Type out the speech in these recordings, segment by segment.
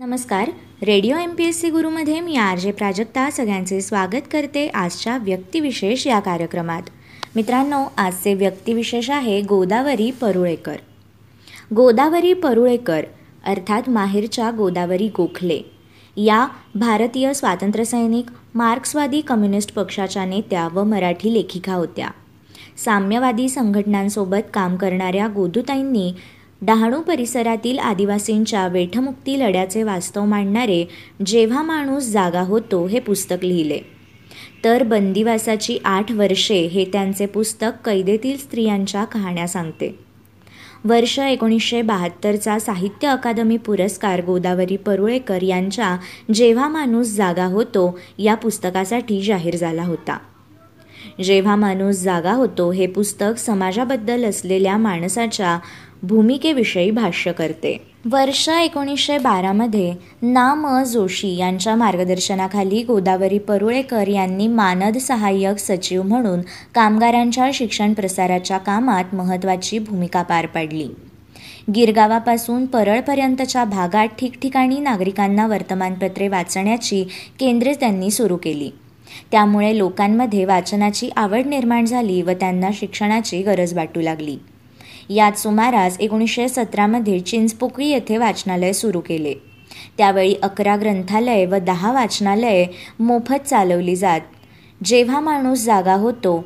नमस्कार. Radio M P S C गुरुमध्ये मी R J Prajakta सगळ्यांचे स्वागत करते आजच्या व्यक्तिविशेष या कार्यक्रमात. मित्रांनो आजचे व्यक्तिविशेष आहे गोदावरी परुळेकर. गोदावरी परुळेकर अर्थात माहेरच्या गोदावरी गोखले या भारतीय स्वातंत्र्यसैनिक मार्क्सवादी कम्युनिस्ट पक्षाच्या नेत्या व मराठी लेखिका होत्या. साम्यवादी संघटनांसोबत काम करणाऱ्या गोदूताईंनी डहाणू परिसरातील आदिवासींच्या वेठमुक्ती लढ्याचे वास्तव मांडणारे जेव्हा माणूस जागा होतो हे पुस्तक लिहिले. तर बंदिवासाची आठ वर्षे हे त्यांचे पुस्तक कैदेतील स्त्रियांच्या कहाण्या सांगते. वर्ष एकोणीसशे बहात्तरचा साहित्य अकादमी पुरस्कार गोदावरी परुळेकर यांच्या जेव्हा माणूस जागा होतो या पुस्तकासाठी जाहीर झाला होता. जेव्हा माणूस जागा होतो हे पुस्तक समाजाबद्दल असलेल्या माणसाच्या भूमिकेविषयी भाष्य करते. वर्ष एकोणीसशे बारामध्ये ना म जोशी यांच्या मार्गदर्शनाखाली गोदावरी परुळेकर यांनी मानद सहाय्यक सचिव म्हणून कामगारांच्या शिक्षण प्रसाराच्या कामात महत्त्वाची भूमिका पार पाडली. गिरगावापासून परळपर्यंतच्या भागात ठिकठिकाणी नागरिकांना वर्तमानपत्रे वाचण्याची केंद्रे त्यांनी सुरू केली. त्यामुळे लोकांमध्ये वाचनाची आवड निर्माण झाली व त्यांना शिक्षणाची गरज वाटू लागली. यात सुमारास एकोणीसशे सतरामध्ये चिंचपोकळी येथे वाचनालय सुरू केले. त्यावेळी अकरा ग्रंथालय व दहा वाचनालये मोफत चालवली जात. जेव्हा माणूस जागा होतो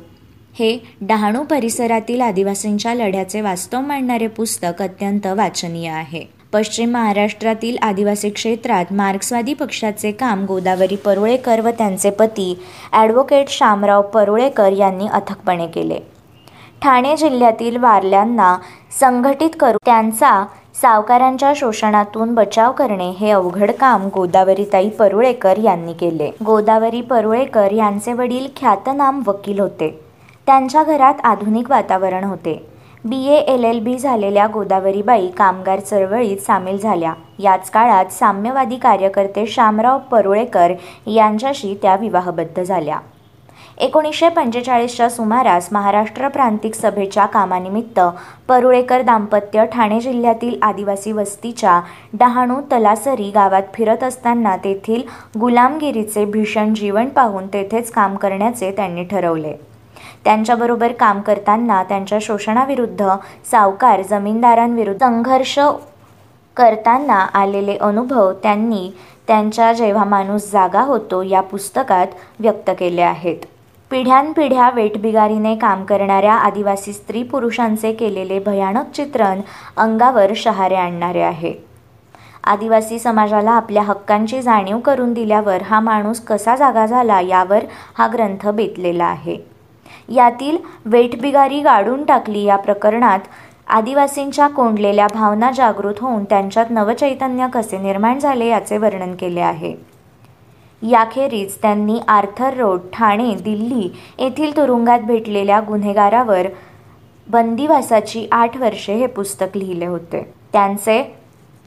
हे डहाणू परिसरातील आदिवासींच्या लढ्याचे वास्तव मांडणारे पुस्तक अत्यंत वाचनीय आहे. पश्चिम महाराष्ट्रातील आदिवासी क्षेत्रात मार्क्सवादी पक्षाचे काम गोदावरी परुळेकर व त्यांचे पती ॲडव्होकेट शामराव परुळेकर यांनी अथकपणे केले. ठाणे जिल्ह्यातील वारल्यांना संघटित करून त्यांचा सावकारांच्या शोषणातून बचाव करणे हे अवघड काम गोदावरीताई परुळेकर यांनी केले. गोदावरी परुळेकर यांचे वडील ख्यातनाम वकील होते. त्यांच्या घरात आधुनिक वातावरण होते. बी ए एल एल बी झालेल्या गोदावरीबाई कामगार चळवळीत सामील झाल्या. याच काळात साम्यवादी कार्यकर्ते शामराव परुळेकर यांच्याशी त्या विवाहबद्ध झाल्या. एकोणीसशे पंचेचाळीसच्या सुमारास महाराष्ट्र प्रांतिक सभेच्या कामानिमित्त परुळेकर दाम्पत्य ठाणे जिल्ह्यातील आदिवासी वस्तीच्या डहाणू तलासरी गावात फिरत असताना तेथील गुलामगिरीचे भीषण जीवन पाहून तेथेच काम करण्याचे त्यांनी ठरवले. त्यांच्याबरोबर काम करताना त्यांच्या शोषणाविरुद्ध सावकार जमीनदारांविरुद्ध संघर्ष करताना आलेले अनुभव त्यांनी त्यांच्या जेव्हा माणूस जागा होतो या पुस्तकात व्यक्त केले आहेत. पिढ्यानपिढ्या वेठबिगारीने काम करणाऱ्या आदिवासी स्त्री पुरुषांचे केलेले भयानक चित्रण अंगावर शहारे आणणारे आहे. आदिवासी समाजाला आपल्या हक्कांची जाणीव करून दिल्यावर हा माणूस कसा जागा झाला यावर हा ग्रंथ बेतलेला आहे. यातील वेठबिगारी गाडून टाकली या प्रकरणात आदिवासींच्या कोंडलेल्या भावना जागृत होऊन त्यांच्यात नवचैतन्य कसे निर्माण झाले याचे वर्णन केले आहे. याखेरीज त्यांनी आर्थर रोड ठाणे दिल्ली येथील तुरुंगात भेटलेल्या गुन्हेगारावर बंदिवासाची आठ वर्षे हे पुस्तक लिहिले होते. त्यांचे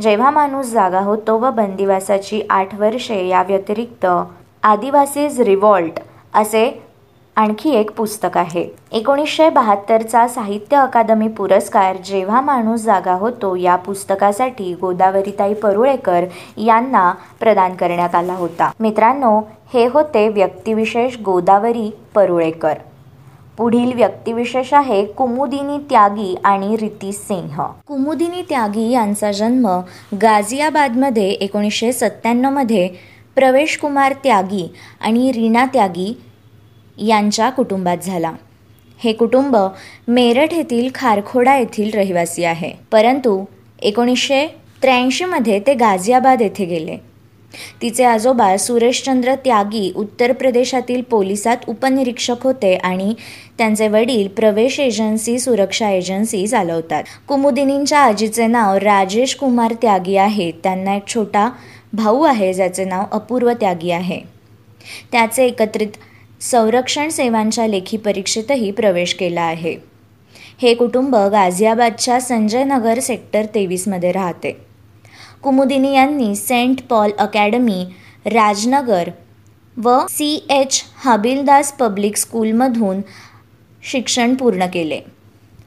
जेव्हा माणूस जागा होतो व बंदिवासाची आठ वर्षे या व्यतिरिक्त आदिवासीज रिवॉल्ट असे आणखी एक पुस्तक आहे. एकोणीसशे बहात्तरचा साहित्य अकादमी पुरस्कार जेव्हा माणूस जागा होतो या पुस्तकासाठी गोदावरीताई परुळेकर यांना प्रदान करण्यात आला होता. मित्रांनो हे होते व्यक्तिविशेष गोदावरी परुळेकर. पुढील व्यक्तिविशेष आहे कुमुदिनी त्यागी आणि रिती सिंह. कुमुदिनी त्यागी यांचा जन्म गाझियाबादमध्ये एकोणीसशे सत्त्याण्णवमध्ये. प्रवेश कुमार त्यागी आणि रीना त्यागी यांच्या कुटुंबात झाला. हे कुटुंब मेरठ येथील खारखोडा येथील रहिवासी आहे. परंतु एकोणीसशे त्र्याऐंशीमध्ये ते गाझियाबाद येथे गेले. तिचे आजोबा सुरेशचंद्र त्यागी उत्तर प्रदेशातील पोलिसात उपनिरीक्षक होते आणि त्यांचे वडील प्रवेश एजन्सी सुरक्षा एजन्सी चालवतात. कुमुदिनींच्या आजीचे नाव राजेश कुमार त्यागी आहे. त्यांना एक छोटा भाऊ आहे ज्याचे नाव अपूर्व त्यागी आहे. त्याचे एकत्रित संरक्षण सेवांच्या लेखी परीक्षेतही प्रवेश केला आहे. हे कुटुंब गाझियाबादच्या संजय नगर सेक्टर तेवीसमध्ये राहते. कुमुदिनी यांनी सेंट पॉल अकॅडमी राजनगर व सी एच हाबिलदास पब्लिक स्कूलमधून शिक्षण पूर्ण केले.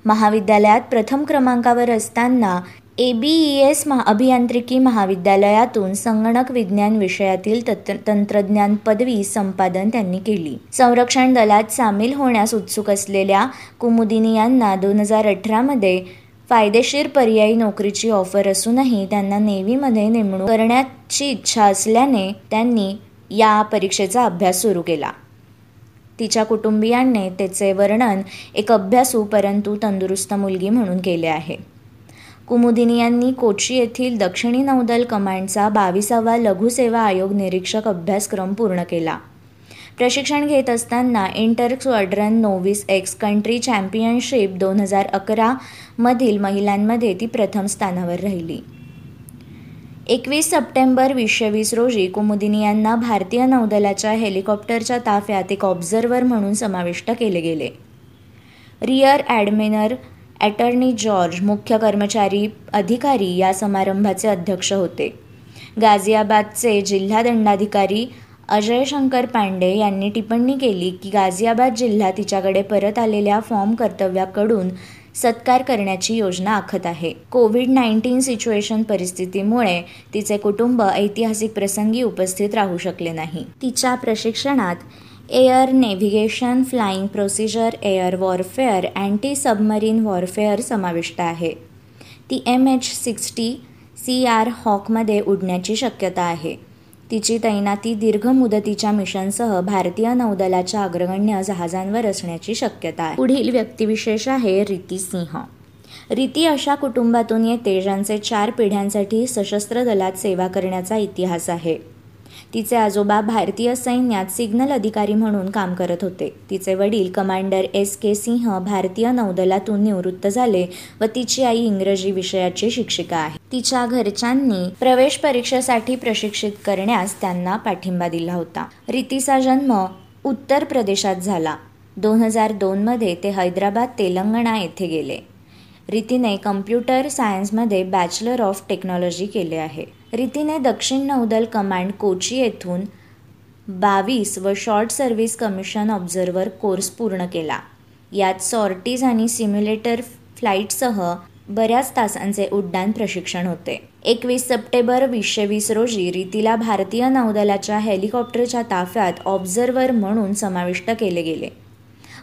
महाविद्यालयात प्रथम क्रमांकावर असताना ए बी ई एस महा अभियांत्रिकी महाविद्यालयातून संगणक विज्ञान विषयातील तत्र तंत्रज्ञान पदवी संपादन त्यांनी केली. संरक्षण दलात सामील होण्यास उत्सुक असलेल्या कुमुदिनी यांना दोन हजार अठरामध्ये फायदेशीर पर्यायी नोकरीची ऑफर असूनही त्यांना नेव्हीमध्ये नेमणूक करण्याची इच्छा असल्याने त्यांनी या परीक्षेचा अभ्यास सुरू केला. तिच्या कुटुंबियांनी त्याचे वर्णन एक अभ्यासू परंतु तंदुरुस्त मुलगी म्हणून केले आहे. कुमुदिनी यांनी कोची येथील दक्षिणी नौदल कमांडचा बावीसावा लघुसेवा आयोग निरीक्षक अभ्यासक्रम पूर्ण केला. प्रशिक्षण घेत असताना inter squadron novice X country championship दोन हजार अकरामधील महिलांमध्ये ती प्रथम स्थानावर राहिली. एकवीस सप्टेंबर वीसशे वीस रोजी कुमुदिनी यांना भारतीय नौदलाच्या हेलिकॉप्टरच्या ताफ्यात एक ऑब्झर्व्हर म्हणून समाविष्ट केले गेले. रिअर ॲडमिनर ॲटर्नी जॉर्ज मुख्य कर्मचारी अधिकारी या समारंभाचे अध्यक्ष होते. गाझियाबादचे जिल्हा दंडाधिकारी अजय शंकर पांडे यांनी टिप्पणी केली की गाझियाबाद जिल्हा तिच्याकडे परत आलेल्या फॉर्म कर्तव्याकडून सत्कार करण्याची योजना आखत आहे. कोविड नाईन्टीन सिच्युएशन परिस्थितीमुळे तिचे कुटुंब ऐतिहासिक प्रसंगी उपस्थित राहू शकले नाही. तिच्या प्रशिक्षणात air navigation flying procedure air warfare anti submarine warfare समाविष्ट आहे. ती M H sixty C R हॉकमध्ये उडण्याची शक्यता आहे. तिची तैनाती दीर्घ मुदतीच्या मिशनसह भारतीय नौदलाच्या अग्रगण्य जहाजांवर असण्याची शक्यता आहे. पुढील व्यक्तिविशेष आहे रिती सिंह. रिती अशा कुटुंबातून येते ज्यांचे चार पिढ्यांसाठी सशस्त्र दलात सेवा करण्याचा इतिहास आहे. तिचे आजोबा भारतीय सैन्यात सिग्नल अधिकारी म्हणून काम करत होते. तिचे वडील कमांडर एस के सिंह भारतीय नौदलातून निवृत्त झाले व तिची आई इंग्रजी विषयाची शिक्षिका आहे. तिच्या घरच्यांनी प्रवेश परीक्षेसाठी प्रशिक्षित करण्यास त्यांना पाठिंबा दिला होता. रितीचा जन्म उत्तर प्रदेशात झाला. दोन हजार दोनमध्ये ते हैदराबाद तेलंगणा येथे गेले. रितीने कम्प्युटर सायन्समध्ये बॅचलर ऑफ टेक्नॉलॉजी केले आहे. रितीने दक्षिण नौदल कमांड कोची येथून बावीस व short service commission observer course पूर्ण केला. यात सॉर्टीज आणि सिम्युलेटर फ्लाईटसह बऱ्याच तासांचे उड्डाण प्रशिक्षण होते. एकवीस सप्टेंबर वीसशे वीस रोजी रितीला भारतीय नौदलाच्या हेलिकॉप्टरच्या ताफ्यात ऑब्झर्व्हर म्हणून समाविष्ट केले गेले.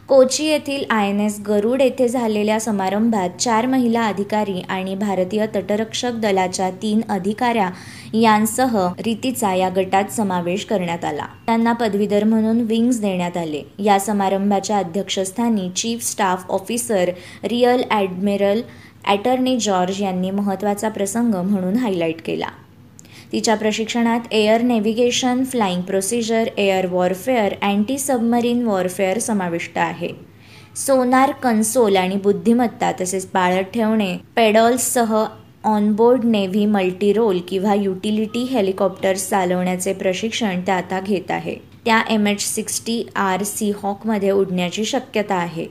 कोची येथील आय एन एस गरुड येथे झालेल्या समारंभात चार महिला अधिकारी आणि भारतीय तटरक्षक दलाच्या तीन अधिकाऱ्या यांसह रीतीचा या गटात समावेश करण्यात आला. त्यांना पदवीधर म्हणून विंग्स देण्यात आले. या समारंभाच्या अध्यक्षस्थानी chief staff officer rear admiral attorney George यांनी महत्त्वाचा प्रसंग म्हणून हायलाईट केला. तिच्या प्रशिक्षणात air navigation flying procedure air warfare anti submarine warfare समाविष्ट आहे. सोनार कन्सोल आणि बुद्धिमत्ता तसेच पाळत ठेवणे पेडॉल्ससह ऑनबोर्ड नेव्ही मल्टीरोल किंवा युटिलिटी हेलिकॉप्टर्स चालवण्याचे प्रशिक्षण त्या आता घेत आहे. त्या M H sixty R C हॉकमध्ये उडण्याची शक्यता आहे.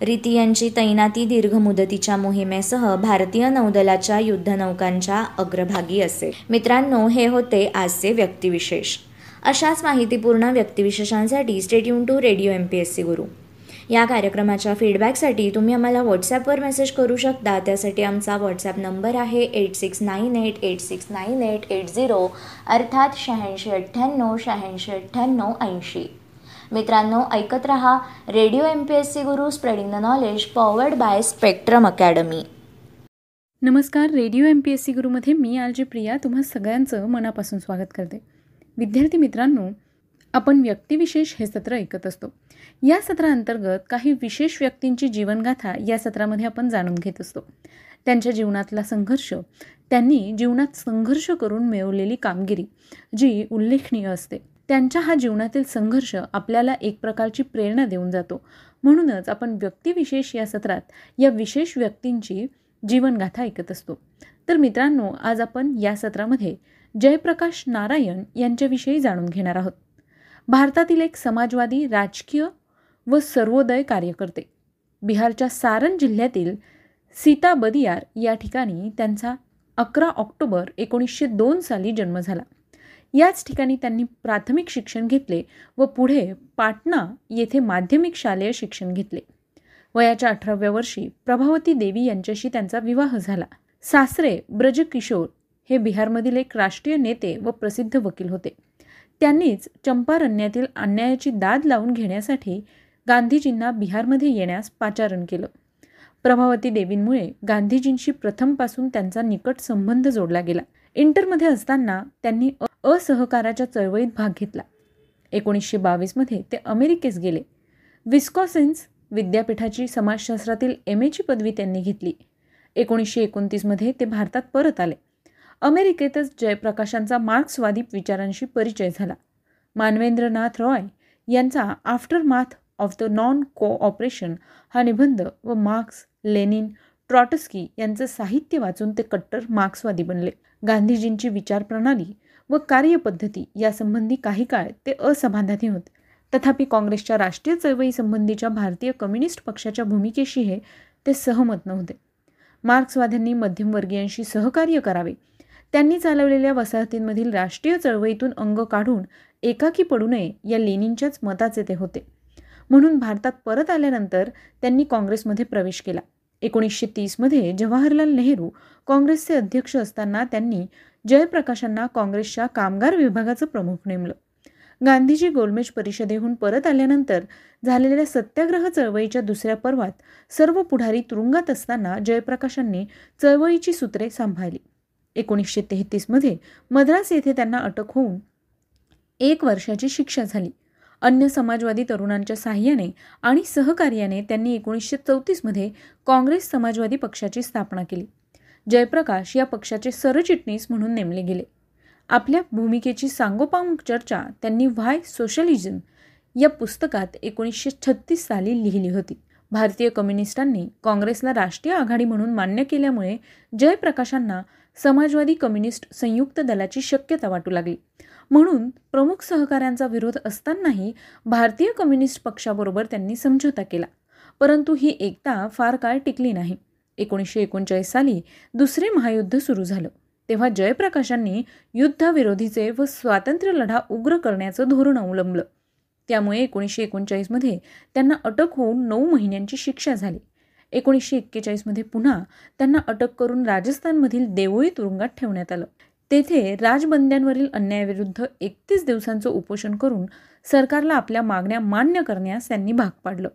रीती यांची तैनाती दीर्घ मुदतीच्या मोहिमेसह भारतीय नौदलाच्या युद्धनौकांच्या अग्रभागी असेल. मित्रांनो हे होते आजचे व्यक्तिविशेष. अशाच माहितीपूर्ण व्यक्तिविशेषांसाठी stay tuned to radio M P S C Guru. या कार्यक्रमाच्या फीडबॅकसाठी तुम्ही आम्हाला व्हॉट्सॲपवर मेसेज करू शकता. त्यासाठी आमचा व्हॉट्सॲप नंबर आहे eight six nine eight eight six nine eight eight zero अर्थात शहाऐंशी अठ्ठ्याण्णव शहाऐंशी अठ्ठ्याण्णव ऐंशी. मित्रांनो ऐकत रहा radio M P S C Guru spreading the knowledge powered by spectrum academy नमस्कार radio M P S C गुरुमध्ये मी आलजी प्रिया तुम्हा सगळ्यांचं मनापासून स्वागत करते. विद्यार्थी मित्रांनो आपण व्यक्तिविशेष हे सत्र ऐकत असतो. या सत्राअंतर्गत काही विशेष व्यक्तींची जीवनगाथा या सत्रामध्ये आपण जाणून घेत असतो. त्यांच्या जीवनातला संघर्ष त्यांनी जीवनात संघर्ष करून मिळवलेली कामगिरी जी उल्लेखनीय असते. त्यांच्या हा जीवनातील संघर्ष आपल्याला एक प्रकारची प्रेरणा देऊन जातो. म्हणूनच आपण व्यक्तिविशेष या सत्रात या विशेष व्यक्तींची जीवनगाथा ऐकत असतो. तर मित्रांनो आज आपण या सत्रामध्ये जयप्रकाश नारायण यांच्याविषयी जाणून घेणार आहोत. भारतातील एक समाजवादी राजकीय व सर्वोदय कार्यकर्ते. बिहारच्या सारण जिल्ह्यातील सीता बदियार या ठिकाणी त्यांचा अकरा ऑक्टोबर एकोणीसशे दोन साली जन्म झाला. याच ठिकाणी त्यांनी प्राथमिक शिक्षण घेतले व पुढे पाटणा येथे माध्यमिक शालेय शिक्षण घेतले. वयाच्या अठराव्या वर्षी प्रभावती देवी यांच्याशी त्यांचा विवाह झाला. सासरे ब्रजकिशोर हे बिहारमधील एक राष्ट्रीय नेते व प्रसिद्ध वकील होते. त्यांनीच चंपारण्यातील अन्यायाची दाद लावून घेण्यासाठी गांधीजींना बिहारमध्ये येण्यास पाचारण केलं. प्रभावती देवींमुळे गांधीजींशी प्रथमपासून त्यांचा निकट संबंध जोडला गेला. इंटरमध्ये असताना त्यांनी असहकाराच्या चळवळीत भाग घेतला. एकोणीसशे बावीसमध्ये ते अमेरिकेस गेले. विस्कॉसिन्स विद्यापीठाची समाजशास्त्रातील एम एची पदवी त्यांनी घेतली. एकोणीसशे एकोणतीसमध्ये ते भारतात परत आले. अमेरिकेतच जयप्रकाशांचा मार्क्सवादी विचारांशी परिचय झाला. मानवेंद्रनाथ रॉय यांचा aftermath of the non cooperation हा निबंध व मार्क्स लेनिन ट्रॉटस्की यांचं साहित्य वाचून ते कट्टर मार्क्सवादी बनले. गांधीजींची विचारप्रणाली व कार्यपद्धती यासंबंधी काही काळ ते असमाधानी होते. तथापि काँग्रेसच्या राष्ट्रीय चळवळीसंबंधीच्या भारतीय कम्युनिस्ट पक्षाच्या भूमिकेशी हे ते सहमत नव्हते. मार्क्सवाद्यांनी मध्यमवर्गीयांशी सहकार्य करावे. त्यांनी चालवलेल्या वसाहतींमधील राष्ट्रीय चळवळीतून अंग काढून एकाकी पडू नये या लेनिनच्याच मताचे ते होते. म्हणून भारतात परत आल्यानंतर त्यांनी काँग्रेसमध्ये प्रवेश केला. एकोणीसशे तीसमध्ये जवाहरलाल नेहरू काँग्रेसचे अध्यक्ष असताना त्यांनी जयप्रकाशांना काँग्रेसच्या कामगार विभागाचं प्रमुख नेमलं. गांधीजी गोलमेज परिषदेहून परत आल्यानंतर झालेल्या सत्याग्रह चळवळीच्या दुसऱ्या पर्वात सर्व पुढारी तुरुंगात असताना जयप्रकाशांनी चळवळीची सूत्रे सांभाळली. एकोणीसशे तेहतीसमध्ये मद्रास येथे त्यांना अटक होऊन एक वर्षाची शिक्षा झाली. अन्य समाजवादी तरुणांच्या साह्याने आणि सहकार्याने त्यांनी एकोणीसशे चौतीसमध्ये काँग्रेस समाजवादी पक्षाची स्थापना केली. जयप्रकाश या पक्षाचे सरचिटणीस म्हणून नेमले गेले. आपल्या भूमिकेची सांगोपांग चर्चा त्यांनी व्हाय सोशलिझम या पुस्तकात एकोणीसशे छत्तीस साली लिहिली होती. भारतीय कम्युनिस्टांनी काँग्रेसला राष्ट्रीय आघाडी म्हणून मान्य केल्यामुळे जयप्रकाशांना समाजवादी कम्युनिस्ट संयुक्त दलाची शक्यता वाटू लागली. म्हणून प्रमुख सहकाऱ्यांचा विरोध असतानाही भारतीय कम्युनिस्ट पक्षाबरोबर त्यांनी समझोता केला. परंतु ही एकता फार काळ टिकली नाही. एकोणीसशे एकोणचाळीस साली दुसरे महायुद्ध सुरू झालं. तेव्हा जयप्रकाशांनी युद्धाविरोधीचे व स्वातंत्र्य लढा उग्र करण्याचं धोरण अवलंबलं. त्यामुळे एकोणीसशे एकोणचाळीसमध्ये त्यांना अटक होऊन नऊ महिन्यांची शिक्षा झाली. एकोणीसशे एक्केचाळीसमध्ये पुन्हा त्यांना अटक करून राजस्थानमधील देवळी तुरुंगात ठेवण्यात आलं. तेथे राजबंद्यांवरील अन्यायाविरुद्ध एकतीस दिवसांचं उपोषण करून सरकारला आपल्या मागण्या मान्य करण्यास त्यांनी भाग पाडलं.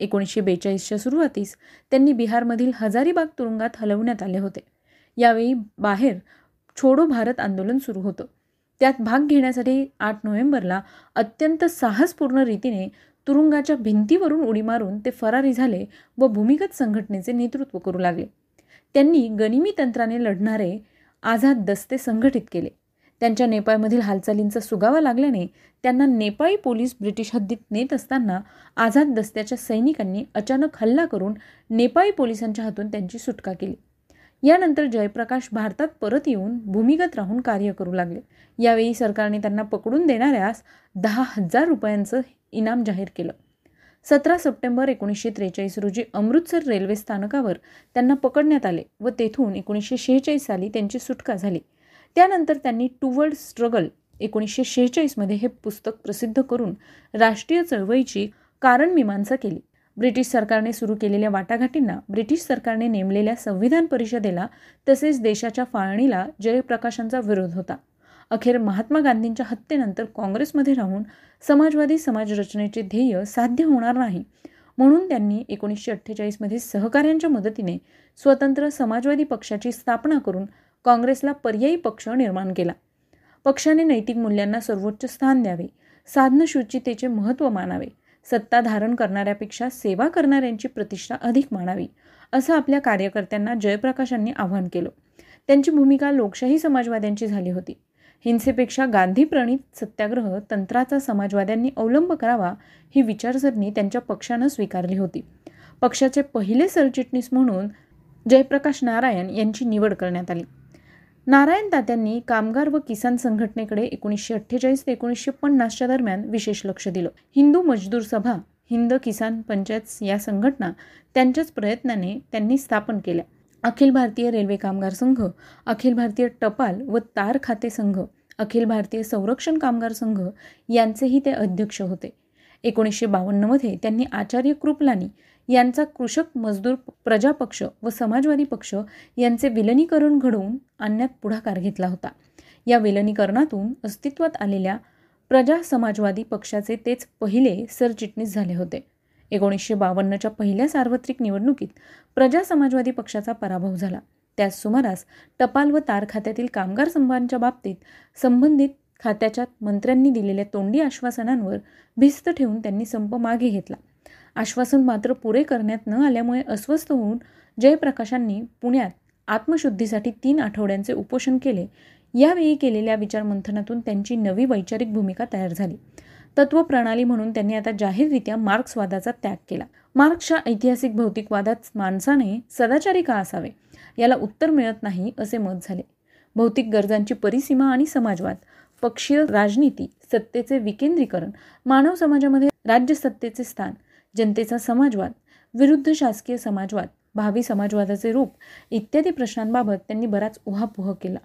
एकोणीसशे बेचाळीसच्या सुरुवातीस त्यांनी बिहारमधील हजारीबाग तुरुंगात हलवण्यात आले होते. यावेळी बाहेर छोडो भारत आंदोलन सुरू होतं. त्यात भाग घेण्यासाठी आठ नोव्हेंबरला अत्यंत साहसपूर्ण रीतीने तुरुंगाच्या भिंतीवरून उडी मारून ते फरारी झाले व भूमिगत संघटनेचे नेतृत्व करू लागले. त्यांनी गनिमी तंत्राने लढणारे आझाद दस्ते संघटित केले. त्यांच्या नेपाळमधील हालचालींचा सुगावा लागल्याने त्यांना नेपाळी पोलीस ब्रिटिश हद्दीत नेत असताना आझाद दस्त्याच्या सैनिकांनी अचानक हल्ला करून नेपाळी पोलिसांच्या हातून त्यांची सुटका केली. यानंतर जयप्रकाश भारतात परत येऊन भूमिगत राहून कार्य करू लागले. यावेळी सरकारने त्यांना पकडून देणाऱ्यास दहा हजार रुपयांचं इनाम जाहीर केलं. सतरा सप्टेंबर एकोणीसशे त्रेचाळीस रोजी अमृतसर रेल्वे स्थानकावर त्यांना पकडण्यात आले व तेथून एकोणीसशे शेहेचाळीस साली त्यांची सुटका झाली. त्यानंतर त्यांनी टुवर्ड स्ट्रगल एकोणीसशे शेहेचाळीसमध्ये हे पुस्तक प्रसिद्ध करून राष्ट्रीय चळवळीची कारणमीमांसा केली. ब्रिटिश सरकारने सुरू केलेल्या वाटाघाटींना ब्रिटिश सरकारने नेमलेल्या संविधान परिषदेला तसेच देशाच्या फाळणीला जयप्रकाशांचा विरोध होता. अखेर महात्मा गांधींच्या हत्येनंतर काँग्रेसमध्ये राहून समाजवादी समाजरचनेचे ध्येय साध्य होणार नाही. म्हणून त्यांनी एकोणीसशे अठ्ठेचाळीसमध्ये सहकाऱ्यांच्या मदतीने स्वतंत्र समाजवादी पक्षाची स्थापना करून काँग्रेसला पर्यायी पक्ष निर्माण केला. पक्षाने नैतिक मूल्यांना सर्वोच्च स्थान द्यावे साधनशुचितेचे महत्त्व मानावे सत्ता धारण करणाऱ्यापेक्षा सेवा करणाऱ्यांची प्रतिष्ठा अधिक मानावी असं आपल्या कार्यकर्त्यांना जयप्रकाशांनी आवाहन केलं. त्यांची भूमिका लोकशाही समाजवाद्यांची झाली होती. हिंसेपेक्षा गांधीप्रणित सत्याग्रह तंत्राचा समाजवाद्यांनी अवलंब करावा ही विचारसरणी त्यांच्या पक्षानं स्वीकारली होती. पक्षाचे पहिले सरचिटणीस म्हणून जयप्रकाश नारायण यांची निवड करण्यात आली. नारायण तात्यांनी कामगार व किसान संघटनेकडे एकोणीसशे अठ्ठेचाळीस ते एकोणीसशे पन्नासच्या दरम्यान विशेष लक्ष दिलं. हिंदू मजदूर सभा हिंद किसान पंचायत या संघटना त्यांच्याच प्रयत्नाने त्यांनी स्थापन केल्या. अखिल भारतीय रेल्वे कामगार संघ अखिल भारतीय टपाल व तार खाते संघ अखिल भारतीय संरक्षण कामगार संघ यांचेही ते अध्यक्ष होते. एकोणीसशे बावन्नमध्ये त्यांनी आचार्य कृपलानी यांचा कृषक मजदूर प्रजापक्ष व समाजवादी पक्ष यांचे विलनीकरण घडवून आणण्यात पुढाकार घेतला होता. या विलनीकरणातून अस्तित्वात आलेल्या प्रजा समाजवादी पक्षाचे तेच पहिले सरचिटणीस झाले होते. एकोणीसशे बावन्नच्या पहिल्या सार्वत्रिक निवडणुकीत प्रजा समाजवादी पक्षाचा पराभव झाला. त्याच सुमारास टपाल व तार खात्यातील कामगार संघांच्या बाबतीत संबंधित खात्याच्या मंत्र्यांनी दिलेल्या तोंडी आश्वासनांवर भिस्त ठेवून त्यांनी संप मागे घेतला. आश्वासन मात्र पुरे करण्यात न आल्यामुळे अस्वस्थ होऊन जयप्रकाशांनी पुण्यात आत्मशुद्धीसाठी तीन आठवड्यांचे उपोषण केले. यावेळी केलेल्या विचारमंथनातून त्यांची नवी वैचारिक भूमिका तयार झाली. तत्वप्रणाली म्हणून त्यांनी आता जाहीररित्या मार्क्सवादाचा त्याग केला. मार्क्सच्या ऐतिहासिक भौतिकवादात माणसाने सदाचारी का असावे? याला उत्तर मिळत नाही असे मत झाले. भौतिक गरजांची परिसीमा आणि समाजवाद पक्षीय राजनीती सत्तेचे विकेंद्रीकरण मानव समाजामध्ये राज्यसत्तेचे स्थान जनतेचा समाजवाद विरुद्ध शासकीय समाजवाद भावी समाजवादाचे रूप इत्यादी प्रश्नांबाबत त्यांनी बराच उहापोह केला.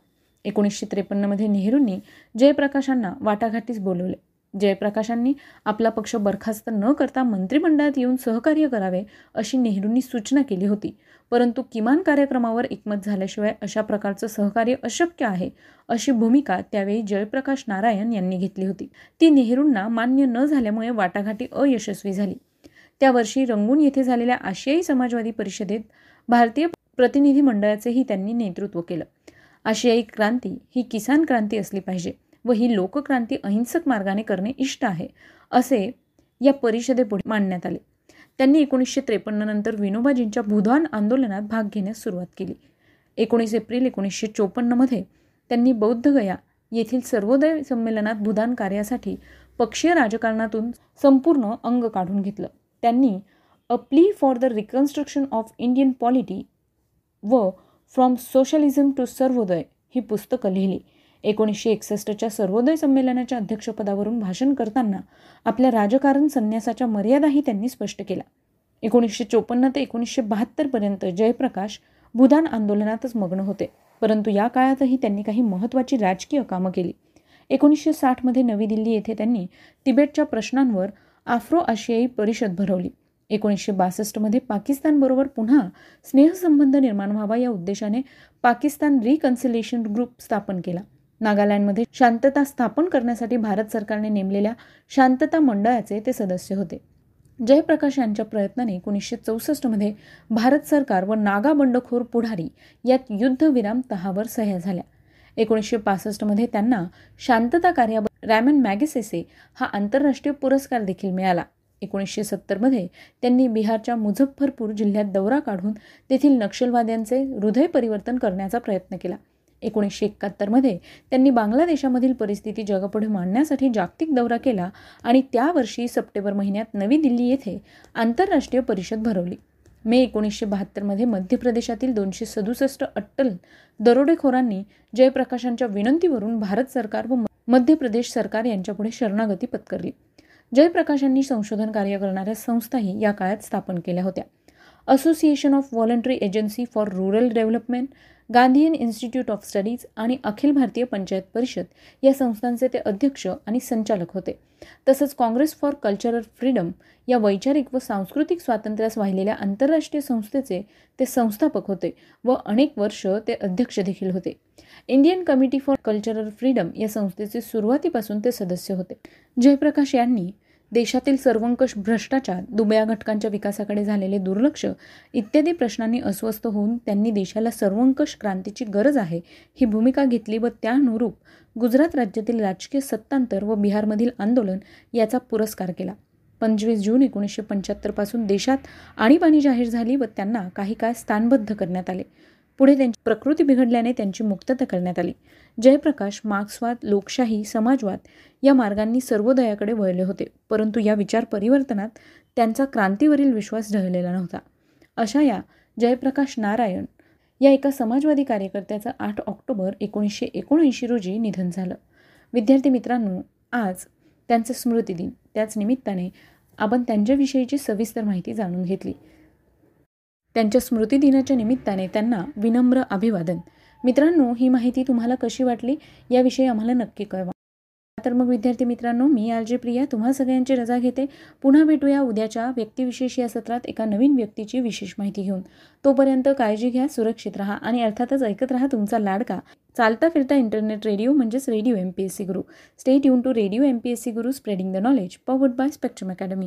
एकोणीसशे त्रेपन्नमध्ये नेहरूंनी जयप्रकाशांना वाटाघाटीस बोलवले. जयप्रकाशांनी आपला पक्ष बरखास्त न करता मंत्रिमंडळात येऊन सहकार्य करावे अशी नेहरूंनी सूचना केली होती. परंतु किमान कार्यक्रमावर एकमत झाल्याशिवाय अशा प्रकारचं सहकार्य अशक्य आहे अशी भूमिका त्यावेळी जयप्रकाश नारायण यांनी घेतली होती. ती नेहरूंना मान्य न झाल्यामुळे वाटाघाटी अयशस्वी झाली. त्या वर्षी रंगून येथे झालेल्या आशियाई समाजवादी परिषदेत भारतीय प्रतिनिधी मंडळाचेही त्यांनी नेतृत्व केलं. आशियाई क्रांती ही किसान क्रांती असली पाहिजे. व ही लोकक्रांती अहिंसक मार्गाने करणे इष्ट आहे असे या परिषदेपुढे मांडण्यात आले. त्यांनी एकोणीसशे त्रेपन्न नंतर विनोबाजींच्या भूधान आंदोलनात भाग घेण्यास सुरुवात केली. एकोणीस एप्रिल एकोणीसशे चोपन्नमध्ये त्यांनी बौद्धगया येथील सर्वोदय संमेलनात भूदान कार्यासाठी पक्षीय राजकारणातून संपूर्ण अंग काढून घेतलं. त्यांनी a plea for the reconstruction of Indian polity व फ्रॉम सोशलिझम टू सर्वोदय ही पुस्तकं लिहिली. एकोणीसशे एकसष्टच्या सर्वोदय संमेलनाच्या अध्यक्षपदावरून भाषण करताना आपल्या राजकारण संन्यासाच्या मर्यादाही त्यांनी स्पष्ट केला. एकोणीसशे चोपन्न ते एकोणीसशे बहात्तरपर्यंत जयप्रकाश भूदान आंदोलनातच मग्न होते. परंतु या काळातही त्यांनी काही महत्त्वाची राजकीय कामं केली. एकोणीसशे साठमध्ये नवी दिल्ली येथे त्यांनी तिबेटच्या प्रश्नांवर आफ्रो आशियाई परिषद भरवली. एकोणीसशे बासष्टमध्ये पाकिस्तानबरोबर पुन्हा स्नेहसंबंध निर्माण व्हावा या उद्देशाने पाकिस्तान रिकन्सिलेशन ग्रुप स्थापन केला. नागालँडमध्ये शांतता स्थापन करण्यासाठी भारत सरकारने नेमलेल्या शांतता मंडळाचे ते सदस्य होते. जयप्रकाश यांच्या प्रयत्नाने एकोणीसशे चौसष्टमध्ये भारत सरकार व नागा बंडखोर पुढारी यात युद्धविराम तहावर सह्या झाल्या. एकोणीसशे पासष्टमध्ये त्यांना शांतता कार्याबद्दल रॅमन मॅगेसेसे हा आंतरराष्ट्रीय पुरस्कार देखील मिळाला. एकोणीसशे सत्तरमध्ये त्यांनी बिहारच्या मुझफ्फरपूर जिल्ह्यात दौरा काढून तेथील नक्षलवाद्यांचे हृदय परिवर्तन करण्याचा प्रयत्न केला. एकोणीसशे एकाहत्तरमध्ये त्यांनी बांगलादेशामधील परिस्थिती जगापुढे मांडण्यासाठी जागतिक दौरा केला आणि त्या वर्षी सप्टेंबर महिन्यात नवी दिल्ली येथे आंतरराष्ट्रीय परिषद भरवली. मे एकोणीसशे बहात्तरमध्ये मध्य प्रदेशातील दोनशे सदुसष्ट अट्टल दरोडेखोरांनी जयप्रकाशांच्या विनंतीवरून भारत सरकार व मध्य प्रदेश सरकार यांच्यापुढे शरणागती पत्करली. जयप्रकाशांनी संशोधन कार्य करणाऱ्या संस्थाही या काळात स्थापन केल्या होत्या. Association of voluntary agency for rural development Gandhian institute of studies आणि अखिल भारतीय पंचायत परिषद या संस्थांचे ते अध्यक्ष आणि संचालक होते. तसंच काँग्रेस फॉर कल्चरल फ्रीडम या वैचारिक व सांस्कृतिक स्वातंत्र्यास वाहिलेल्या आंतरराष्ट्रीय संस्थेचे ते संस्थापक होते व अनेक वर्ष ते अध्यक्ष देखील होते. Indian committee for cultural freedom या संस्थेचे सुरुवातीपासून ते सदस्य होते. जयप्रकाश यांनी देशातील सर्वंकष भ्रष्टाचार दुबळ्या घटकांच्या विकासाकडे झालेले दुर्लक्ष इत्यादी प्रश्नांनी अस्वस्थ होऊन त्यांनी देशाला सर्वंकष क्रांतीची गरज आहे ही भूमिका घेतली व त्यानुरूप गुजरात राज्यातील राजकीय सत्तांतर व बिहारमधील आंदोलन याचा पुरस्कार केला. पंचवीस जून एकोणीसशे पंच्याहत्तरपासून देशात आणीबाणी जाहीर झाली व त्यांना काही काळ स्थानबद्ध करण्यात आले. पुढे त्यांची प्रकृती बिघडल्याने त्यांची मुक्तता करण्यात आली. जयप्रकाश मार्क्सवाद लोकशाही समाजवाद या मार्गांनी सर्वोदयाकडे वळले होते. परंतु या विचार परिवर्तनात त्यांचा क्रांतीवरील विश्वास ढळलेला नव्हता. अशा या जयप्रकाश नारायण या एका समाजवादी कार्यकर्त्याचं आठ ऑक्टोबर एकोणीसशे एकोणऐंशी रोजी निधन झालं. विद्यार्थी मित्रांनो आज त्यांचं स्मृतिदिन. त्याच निमित्ताने आपण त्यांच्याविषयीची सविस्तर माहिती जाणून घेतली. त्यांच्या स्मृतिदिनाच्या निमित्ताने त्यांना विनम्र अभिवादन. मित्रांनो ही माहिती तुम्हाला कशी वाटली? याविषयी आम्हाला नक्की कळवा. तर मग विद्यार्थी मित्रांनो मी आर जे प्रिया तुम्हा सगळ्यांची रजा घेते. पुन्हा भेटूया उद्याच्या व्यक्तिविशेष या सत्रात एका नवीन व्यक्तीची विशेष माहिती घेऊन. तोपर्यंत काळजी घ्या सुरक्षित राहा आणि अर्थातच ऐकत राहा तुमचा लाडका. चालता फिरता इंटरनेट रेडिओ म्हणजेच radio M P S C Guru. Stay युन to radio M P S C Guru spreading the knowledge powered by spectrum academy